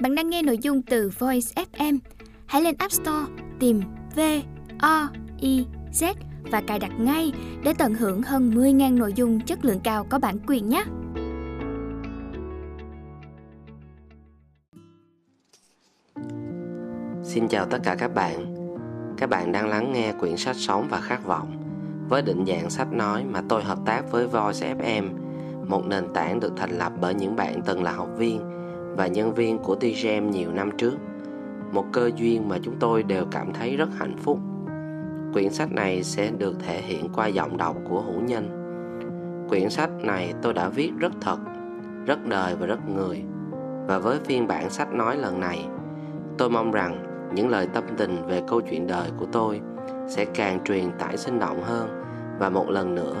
Bạn đang nghe nội dung từ Voice FM. Hãy lên App Store tìm V O I Z và cài đặt ngay để tận hưởng hơn 10.000 nội dung chất lượng cao có bản quyền nhé. Xin chào tất cả các bạn. Các bạn đang lắng nghe quyển sách Sống và Khát vọng với định dạng sách nói mà tôi hợp tác với Voice FM, một nền tảng được thành lập bởi những bạn từng là học viên và nhân viên của TGM nhiều năm trước. Một cơ duyên mà chúng tôi đều cảm thấy rất hạnh phúc. Quyển sách này sẽ được thể hiện qua giọng đọc của Hữu Nhân. Quyển sách này tôi đã viết rất thật, rất đời và rất người. Và với phiên bản sách nói lần này, tôi mong rằng những lời tâm tình về câu chuyện đời của tôi sẽ càng truyền tải sinh động hơn và một lần nữa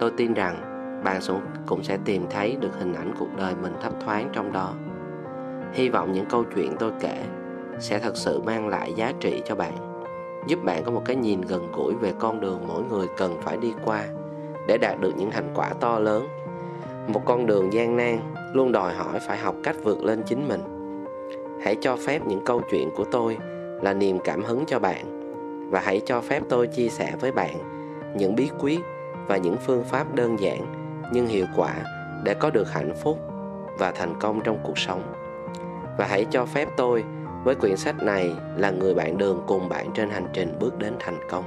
tôi tin rằng bạn cũng sẽ tìm thấy được hình ảnh cuộc đời mình thấp thoáng trong đó hy vọng những câu chuyện tôi kể sẽ thật sự mang lại giá trị cho bạn, giúp bạn có một cái nhìn gần gũi về con đường mỗi người cần phải đi qua để đạt được những thành quả to lớn. Một con đường gian nan luôn đòi hỏi phải học cách vượt lên chính mình. Hãy cho phép những câu chuyện của tôi là niềm cảm hứng cho bạn và hãy cho phép tôi chia sẻ với bạn những bí quyết và những phương pháp đơn giản nhưng hiệu quả để có được hạnh phúc và thành công trong cuộc sống và hãy cho phép tôi, với quyển sách này, là người bạn đường cùng bạn trên hành trình bước đến thành công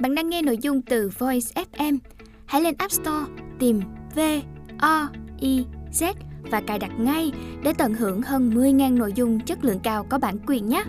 Bạn đang nghe nội dung từ Voice FM. Hãy lên App Store, tìm V O I Z và cài đặt ngay để tận hưởng hơn 10.000 nội dung chất lượng cao có bản quyền nhé.